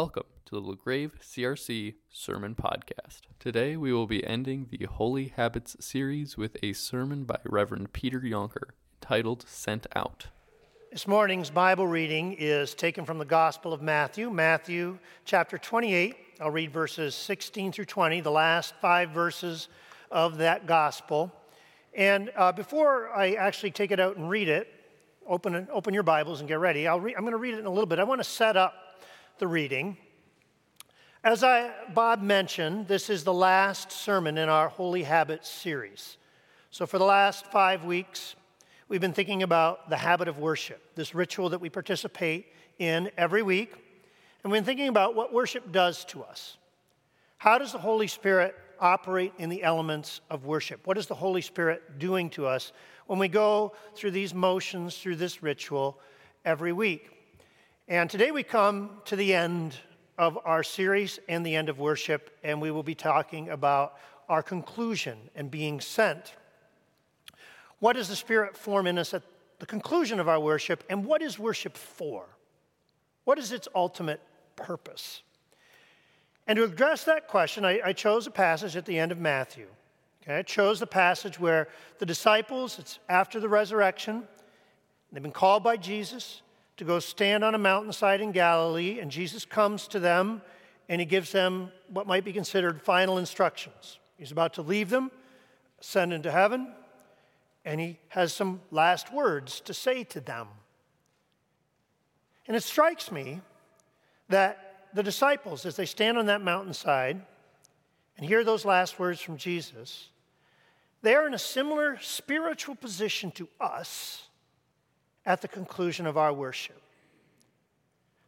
Welcome to the LaGrave CRC Sermon Podcast. Today we will be ending the Holy Habits series with a sermon by Reverend Peter Jonker titled Sent Out. This morning's Bible reading is taken from the Gospel of Matthew, Matthew chapter 28. I'll read verses 16 through 20, the last five verses of that Gospel. And uh, before I actually take it out and read it, open, open your Bibles and get ready. I'll re- I'm going to read it in a little bit. I want to set up the reading. As I, Bob mentioned, this is the last sermon in our Holy Habits series. So, for the last five weeks, we've been thinking about the habit of worship, this ritual that we participate in every week. And we've been thinking about what worship does to us. How does the Holy Spirit operate in the elements of worship? What is the Holy Spirit doing to us when we go through these motions, through this ritual every week? And today we come to the end of our series and the end of worship, and we will be talking about our conclusion and being sent. What does the Spirit form in us at the conclusion of our worship, and what is worship for? What is its ultimate purpose? And to address that question, I, I chose a passage at the end of Matthew. Okay, I chose the passage where the disciples, it's after the resurrection, they've been called by Jesus to go stand on a mountainside in Galilee, and Jesus comes to them and he gives them what might be considered final instructions. He's about to leave them, ascend into heaven, and he has some last words to say to them. And it strikes me that the disciples, as they stand on that mountainside and hear those last words from Jesus, they are in a similar spiritual position to us at the conclusion of our worship.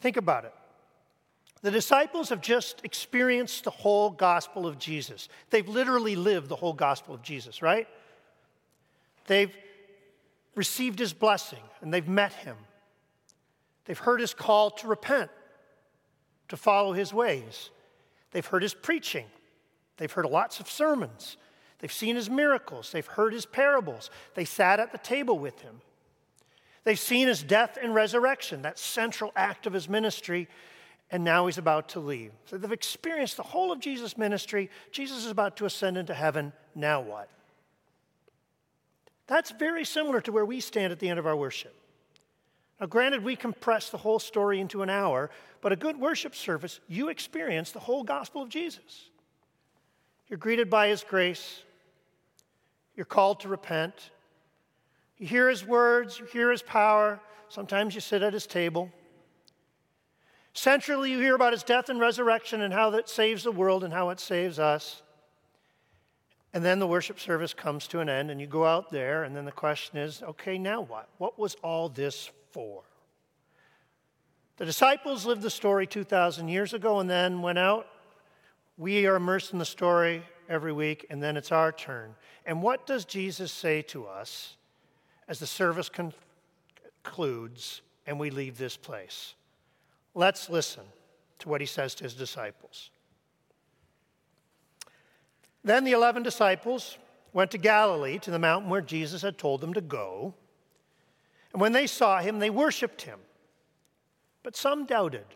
Think about it. The disciples have just experienced the whole gospel of Jesus. They've literally lived the whole gospel of Jesus, right? They've received his blessing and they've met him. They've heard his call to repent, to follow his ways. They've heard his preaching. They've heard lots of sermons. They've seen his miracles. They've heard his parables. They sat at the table with him. They've seen his death and resurrection, that central act of his ministry, and now he's about to leave. So they've experienced the whole of Jesus' ministry. Jesus is about to ascend into heaven. Now what? That's very similar to where we stand at the end of our worship. Now, granted, we compress the whole story into an hour, but a good worship service, you experience the whole gospel of Jesus. You're greeted by his grace, you're called to repent, you hear his words, you hear his power. Sometimes you sit at his table. Centrally, you hear about his death and resurrection and how that saves the world and how it saves us. And then the worship service comes to an end, and you go out there, and then the question is okay, now what? What was all this for? The disciples lived the story 2,000 years ago and then went out. We are immersed in the story every week, and then it's our turn. And what does Jesus say to us as the service concludes and we leave this place. Let's listen to what he says to his disciples. Then the 11 disciples went to Galilee, to the mountain where Jesus had told them to go. And when they saw him, they worshiped him. But some doubted.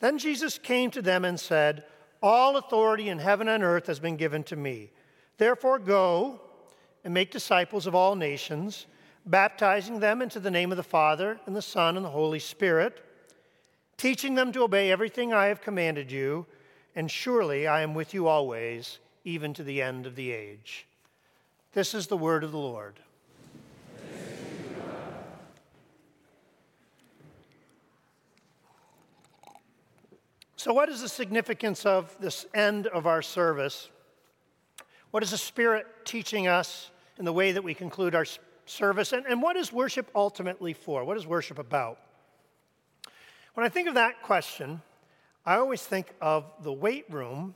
Then Jesus came to them and said, All authority in heaven and earth has been given to me. Therefore, go and make disciples of all nations, baptizing them into the name of the Father, and the Son, and the Holy Spirit, teaching them to obey everything I have commanded you, and surely I am with you always, even to the end of the age. This is the word of the Lord. So, what is the significance of this end of our service? What is the Spirit teaching us in the way that we conclude our service. And, and what is worship ultimately for? What is worship about? When I think of that question, I always think of the weight room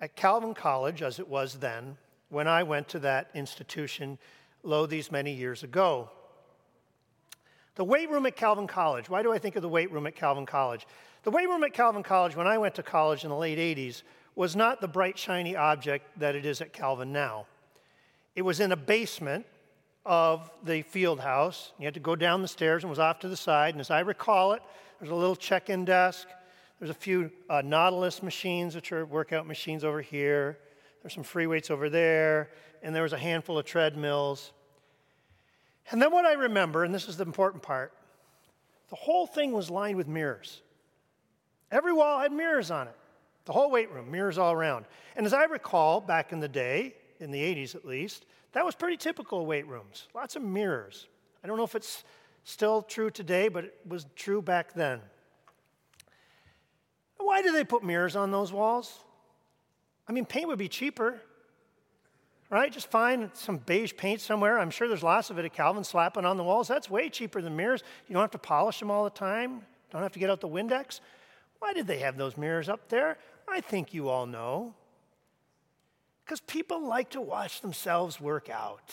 at Calvin College, as it was then, when I went to that institution, lo, these many years ago. The weight room at Calvin College. Why do I think of the weight room at Calvin College? The weight room at Calvin College, when I went to college in the late 80s, was not the bright, shiny object that it is at Calvin now. It was in a basement of the field house. You had to go down the stairs and was off to the side. And as I recall it, there's a little check in desk, There's a few uh, Nautilus machines, which are workout machines over here. There's some free weights over there. And there was a handful of treadmills. And then what I remember, and this is the important part, the whole thing was lined with mirrors. Every wall had mirrors on it. The whole weight room, mirrors all around. And as I recall, back in the day, in the 80s at least, that was pretty typical weight rooms. Lots of mirrors. I don't know if it's still true today, but it was true back then. Why do they put mirrors on those walls? I mean, paint would be cheaper, right? Just find some beige paint somewhere. I'm sure there's lots of it at Calvin, slapping on the walls. That's way cheaper than mirrors. You don't have to polish them all the time, don't have to get out the Windex. Why did they have those mirrors up there? I think you all know. Because people like to watch themselves work out.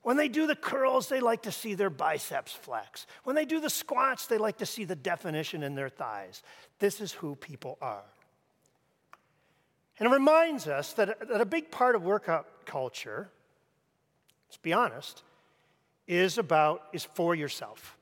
When they do the curls, they like to see their biceps flex. When they do the squats, they like to see the definition in their thighs. This is who people are. And it reminds us that, that a big part of workout culture, let's be honest, is about, is for yourself.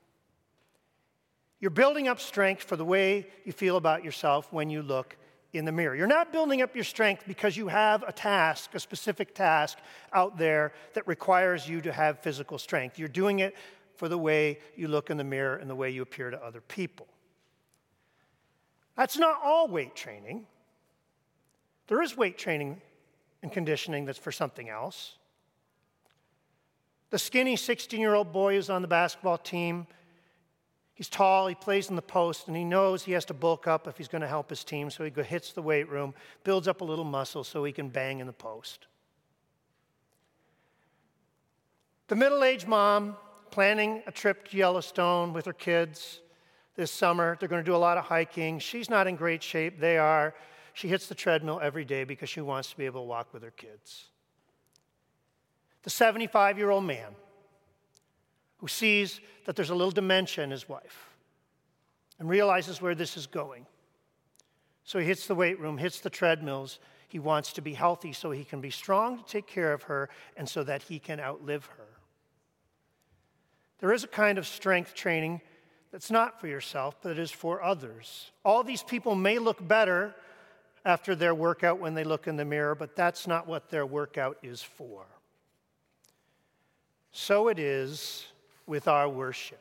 You're building up strength for the way you feel about yourself when you look in the mirror. You're not building up your strength because you have a task, a specific task out there that requires you to have physical strength. You're doing it for the way you look in the mirror and the way you appear to other people. That's not all weight training. There is weight training and conditioning that's for something else. The skinny 16 year old boy who's on the basketball team He's tall, he plays in the post, and he knows he has to bulk up if he's going to help his team. So he hits the weight room, builds up a little muscle so he can bang in the post. The middle aged mom planning a trip to Yellowstone with her kids this summer. They're going to do a lot of hiking. She's not in great shape, they are. She hits the treadmill every day because she wants to be able to walk with her kids. The 75 year old man who sees that there's a little dementia in his wife and realizes where this is going. So he hits the weight room, hits the treadmills. He wants to be healthy so he can be strong to take care of her and so that he can outlive her. There is a kind of strength training that's not for yourself, but it is for others. All these people may look better after their workout when they look in the mirror, but that's not what their workout is for. So it is with our worship.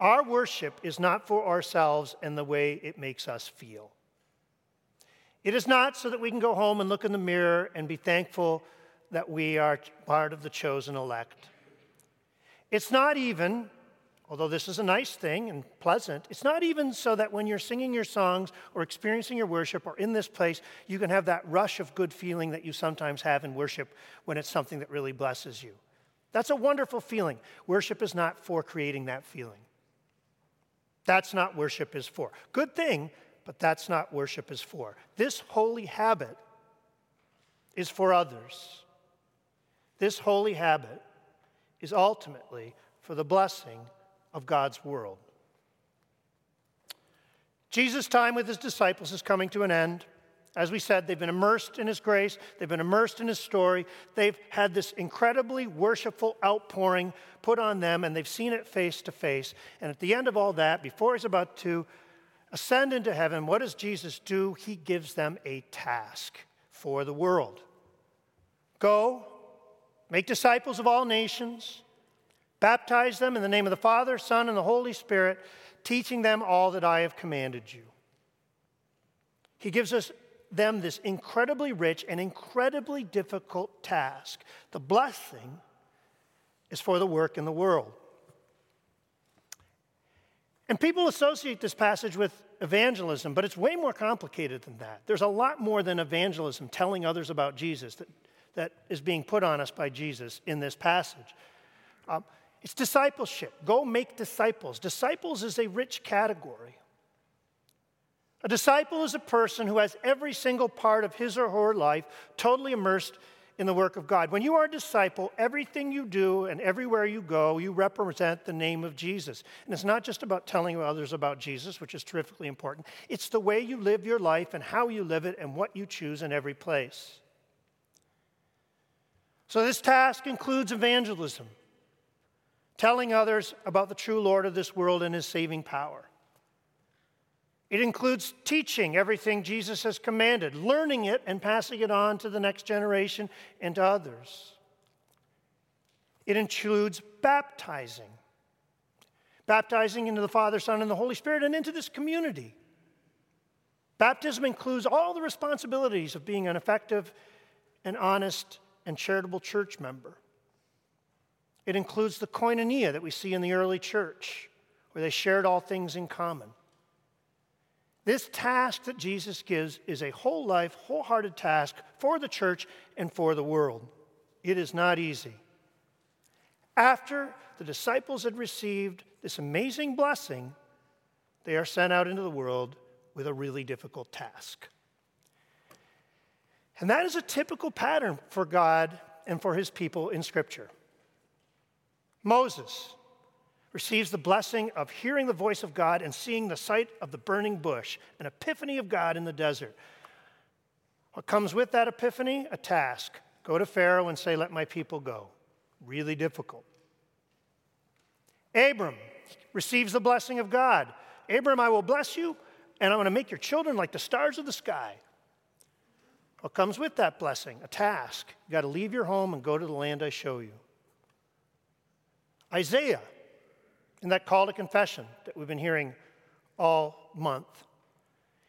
Our worship is not for ourselves and the way it makes us feel. It is not so that we can go home and look in the mirror and be thankful that we are part of the chosen elect. It's not even, although this is a nice thing and pleasant, it's not even so that when you're singing your songs or experiencing your worship or in this place, you can have that rush of good feeling that you sometimes have in worship when it's something that really blesses you. That's a wonderful feeling. Worship is not for creating that feeling. That's not worship is for. Good thing, but that's not worship is for. This holy habit is for others. This holy habit is ultimately for the blessing of God's world. Jesus' time with his disciples is coming to an end. As we said, they've been immersed in His grace, they've been immersed in His story, they've had this incredibly worshipful outpouring put on them, and they've seen it face to face. And at the end of all that, before He's about to ascend into heaven, what does Jesus do? He gives them a task for the world Go, make disciples of all nations, baptize them in the name of the Father, Son, and the Holy Spirit, teaching them all that I have commanded you. He gives us them this incredibly rich and incredibly difficult task. The blessing is for the work in the world. And people associate this passage with evangelism, but it's way more complicated than that. There's a lot more than evangelism, telling others about Jesus, that, that is being put on us by Jesus in this passage. Um, it's discipleship. Go make disciples. Disciples is a rich category. A disciple is a person who has every single part of his or her life totally immersed in the work of God. When you are a disciple, everything you do and everywhere you go, you represent the name of Jesus. And it's not just about telling others about Jesus, which is terrifically important, it's the way you live your life and how you live it and what you choose in every place. So, this task includes evangelism, telling others about the true Lord of this world and his saving power. It includes teaching everything Jesus has commanded, learning it and passing it on to the next generation and to others. It includes baptizing, baptizing into the Father, Son, and the Holy Spirit and into this community. Baptism includes all the responsibilities of being an effective and honest and charitable church member. It includes the koinonia that we see in the early church, where they shared all things in common. This task that Jesus gives is a whole life, wholehearted task for the church and for the world. It is not easy. After the disciples had received this amazing blessing, they are sent out into the world with a really difficult task. And that is a typical pattern for God and for his people in Scripture. Moses receives the blessing of hearing the voice of God and seeing the sight of the burning bush, an epiphany of God in the desert. What comes with that epiphany? A task. Go to Pharaoh and say, Let my people go. Really difficult. Abram receives the blessing of God. Abram, I will bless you, and I'm going to make your children like the stars of the sky. What comes with that blessing? A task. You got to leave your home and go to the land I show you. Isaiah, in that call to confession that we've been hearing all month,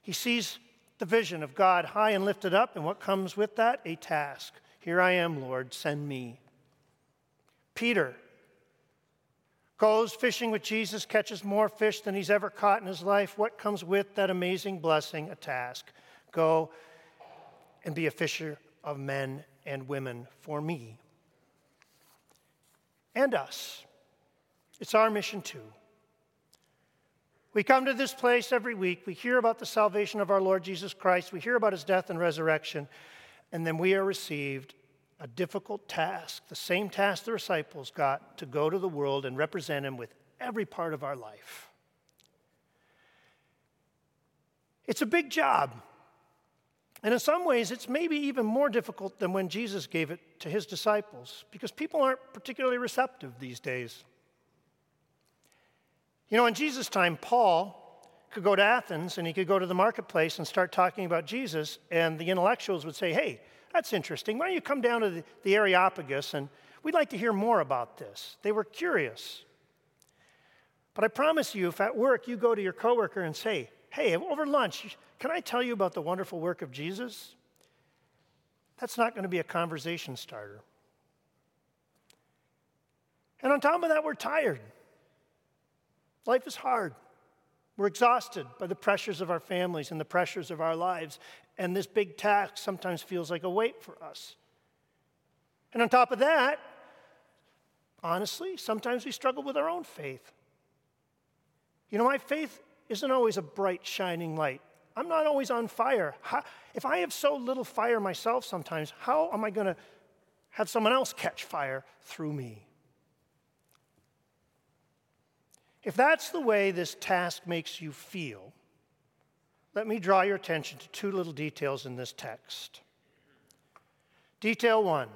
he sees the vision of God high and lifted up, and what comes with that? A task. Here I am, Lord, send me. Peter goes fishing with Jesus, catches more fish than he's ever caught in his life. What comes with that amazing blessing? A task. Go and be a fisher of men and women for me and us. It's our mission too. We come to this place every week. We hear about the salvation of our Lord Jesus Christ. We hear about his death and resurrection. And then we are received a difficult task, the same task the disciples got to go to the world and represent him with every part of our life. It's a big job. And in some ways, it's maybe even more difficult than when Jesus gave it to his disciples because people aren't particularly receptive these days. You know, in Jesus' time, Paul could go to Athens and he could go to the marketplace and start talking about Jesus, and the intellectuals would say, Hey, that's interesting. Why don't you come down to the, the Areopagus and we'd like to hear more about this? They were curious. But I promise you, if at work you go to your coworker and say, Hey, over lunch, can I tell you about the wonderful work of Jesus? That's not going to be a conversation starter. And on top of that, we're tired. Life is hard. We're exhausted by the pressures of our families and the pressures of our lives. And this big task sometimes feels like a weight for us. And on top of that, honestly, sometimes we struggle with our own faith. You know, my faith isn't always a bright, shining light. I'm not always on fire. If I have so little fire myself sometimes, how am I going to have someone else catch fire through me? If that's the way this task makes you feel, let me draw your attention to two little details in this text. Detail one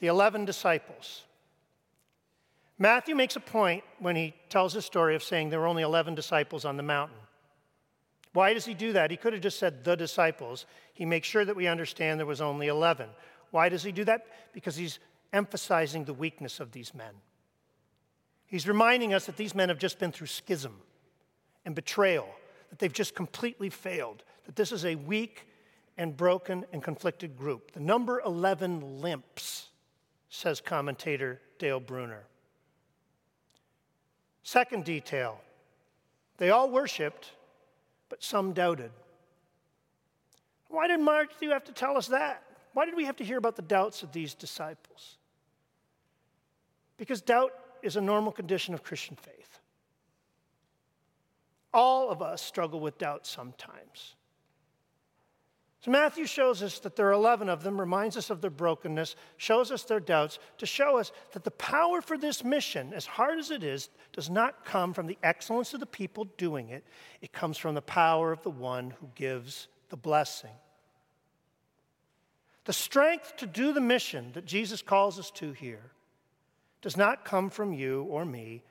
the 11 disciples. Matthew makes a point when he tells his story of saying there were only 11 disciples on the mountain. Why does he do that? He could have just said the disciples. He makes sure that we understand there was only 11. Why does he do that? Because he's emphasizing the weakness of these men. He's reminding us that these men have just been through schism and betrayal, that they've just completely failed, that this is a weak and broken and conflicted group. The number 11 limps, says commentator Dale Bruner. Second detail they all worshiped, but some doubted. Why did Matthew have to tell us that? Why did we have to hear about the doubts of these disciples? Because doubt is a normal condition of Christian faith. All of us struggle with doubt sometimes. So Matthew shows us that there are 11 of them, reminds us of their brokenness, shows us their doubts, to show us that the power for this mission, as hard as it is, does not come from the excellence of the people doing it. It comes from the power of the one who gives the blessing. The strength to do the mission that Jesus calls us to here does not come from you or me.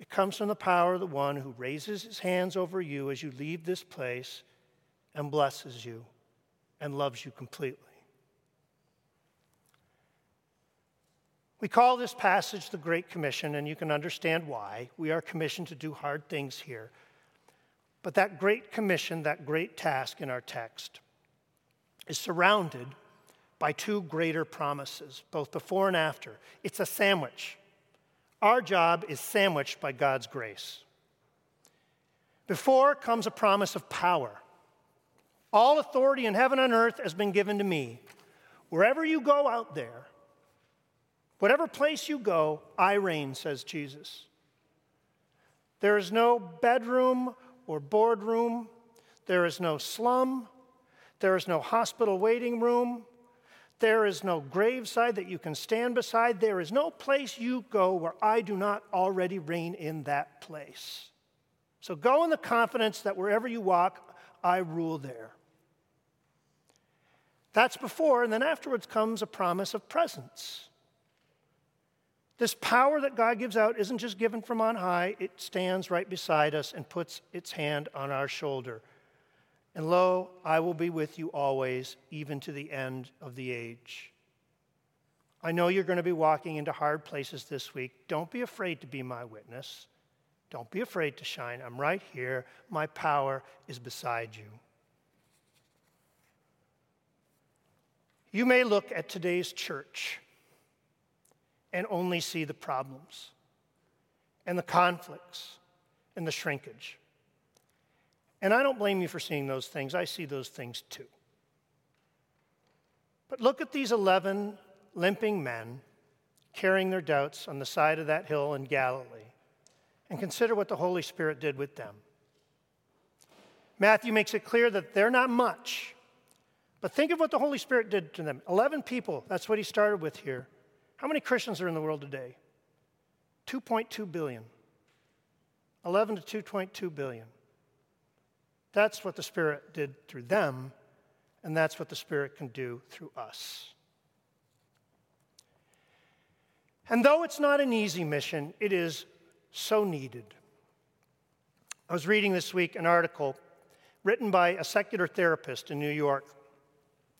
It comes from the power of the one who raises his hands over you as you leave this place and blesses you and loves you completely. We call this passage the Great Commission, and you can understand why. We are commissioned to do hard things here. But that Great Commission, that great task in our text, is surrounded by two greater promises, both before and after. It's a sandwich. Our job is sandwiched by God's grace. Before comes a promise of power. All authority in heaven and earth has been given to me. Wherever you go out there, whatever place you go, I reign, says Jesus. There is no bedroom or boardroom, there is no slum, there is no hospital waiting room, there is no graveside that you can stand beside. There is no place you go where I do not already reign in that place. So go in the confidence that wherever you walk, I rule there. That's before, and then afterwards comes a promise of presence. This power that God gives out isn't just given from on high, it stands right beside us and puts its hand on our shoulder. And lo, I will be with you always, even to the end of the age. I know you're going to be walking into hard places this week. Don't be afraid to be my witness. Don't be afraid to shine. I'm right here. My power is beside you. You may look at today's church and only see the problems and the conflicts and the shrinkage. And I don't blame you for seeing those things. I see those things too. But look at these 11 limping men carrying their doubts on the side of that hill in Galilee and consider what the Holy Spirit did with them. Matthew makes it clear that they're not much, but think of what the Holy Spirit did to them. 11 people, that's what he started with here. How many Christians are in the world today? 2.2 billion. 11 to 2.2 billion. That's what the Spirit did through them, and that's what the Spirit can do through us. And though it's not an easy mission, it is so needed. I was reading this week an article written by a secular therapist in New York,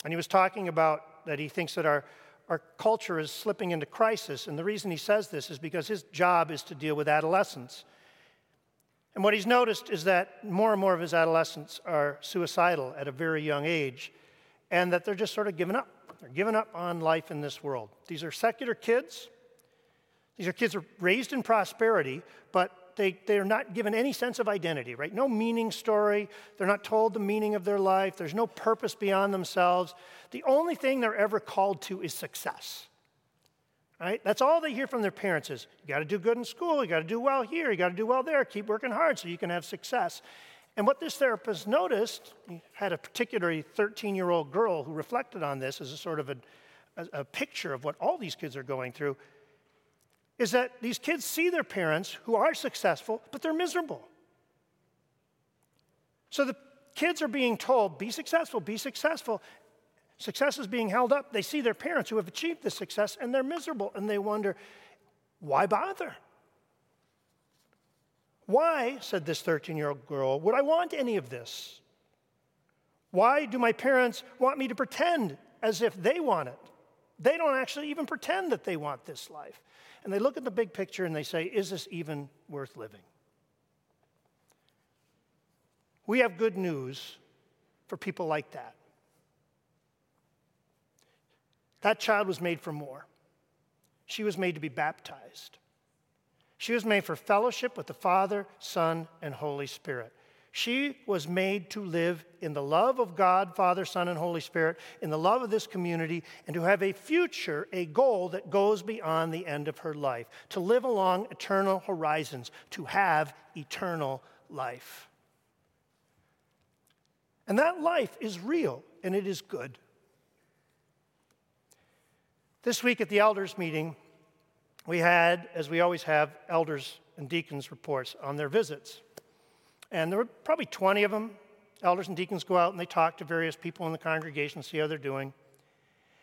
and he was talking about that he thinks that our, our culture is slipping into crisis. And the reason he says this is because his job is to deal with adolescents. And what he's noticed is that more and more of his adolescents are suicidal at a very young age, and that they're just sort of giving up. They're giving up on life in this world. These are secular kids. These are kids are raised in prosperity, but they, they're not given any sense of identity, right? No meaning story. They're not told the meaning of their life. There's no purpose beyond themselves. The only thing they're ever called to is success. Right? That's all they hear from their parents is you got to do good in school, you got to do well here, you got to do well there, keep working hard so you can have success. And what this therapist noticed, he had a particularly 13 year old girl who reflected on this as a sort of a, a, a picture of what all these kids are going through, is that these kids see their parents who are successful, but they're miserable. So the kids are being told, be successful, be successful. Success is being held up. They see their parents who have achieved this success and they're miserable and they wonder, why bother? Why, said this 13 year old girl, would I want any of this? Why do my parents want me to pretend as if they want it? They don't actually even pretend that they want this life. And they look at the big picture and they say, is this even worth living? We have good news for people like that. That child was made for more. She was made to be baptized. She was made for fellowship with the Father, Son, and Holy Spirit. She was made to live in the love of God, Father, Son, and Holy Spirit, in the love of this community, and to have a future, a goal that goes beyond the end of her life, to live along eternal horizons, to have eternal life. And that life is real and it is good. This week at the elders' meeting, we had, as we always have, elders and deacons reports on their visits. And there were probably 20 of them. Elders and deacons go out and they talk to various people in the congregation, see how they're doing.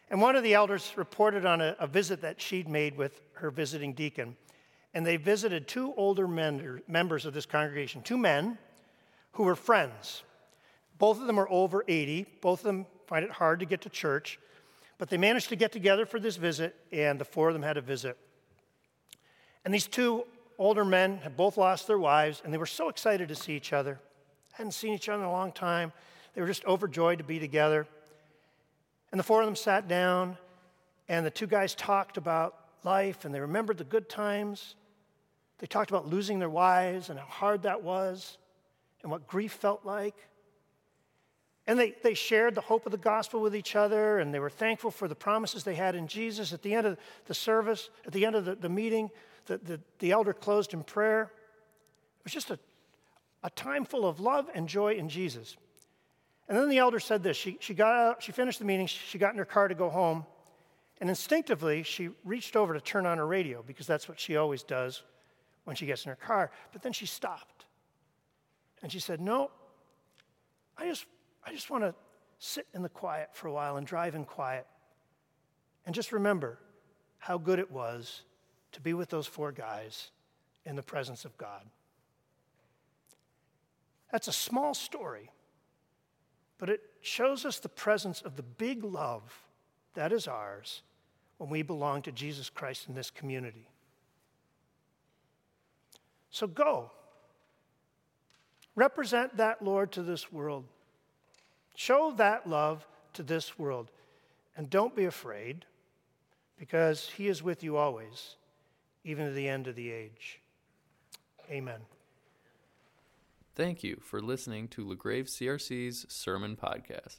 And one of the elders reported on a, a visit that she'd made with her visiting deacon. and they visited two older men, members of this congregation, two men who were friends. Both of them are over 80. Both of them find it hard to get to church, but they managed to get together for this visit, and the four of them had a visit. And these two older men had both lost their wives, and they were so excited to see each other. Hadn't seen each other in a long time. They were just overjoyed to be together. And the four of them sat down, and the two guys talked about life, and they remembered the good times. They talked about losing their wives and how hard that was, and what grief felt like. And they, they shared the hope of the gospel with each other, and they were thankful for the promises they had in Jesus. At the end of the service, at the end of the, the meeting, the, the, the elder closed in prayer. It was just a, a time full of love and joy in Jesus. And then the elder said this. She, she got out, she finished the meeting, she got in her car to go home, and instinctively she reached over to turn on her radio because that's what she always does when she gets in her car. But then she stopped. And she said, No, I just I just want to sit in the quiet for a while and drive in quiet and just remember how good it was to be with those four guys in the presence of God. That's a small story, but it shows us the presence of the big love that is ours when we belong to Jesus Christ in this community. So go. Represent that Lord to this world. Show that love to this world. And don't be afraid, because He is with you always, even to the end of the age. Amen. Thank you for listening to LaGrave CRC's Sermon Podcast.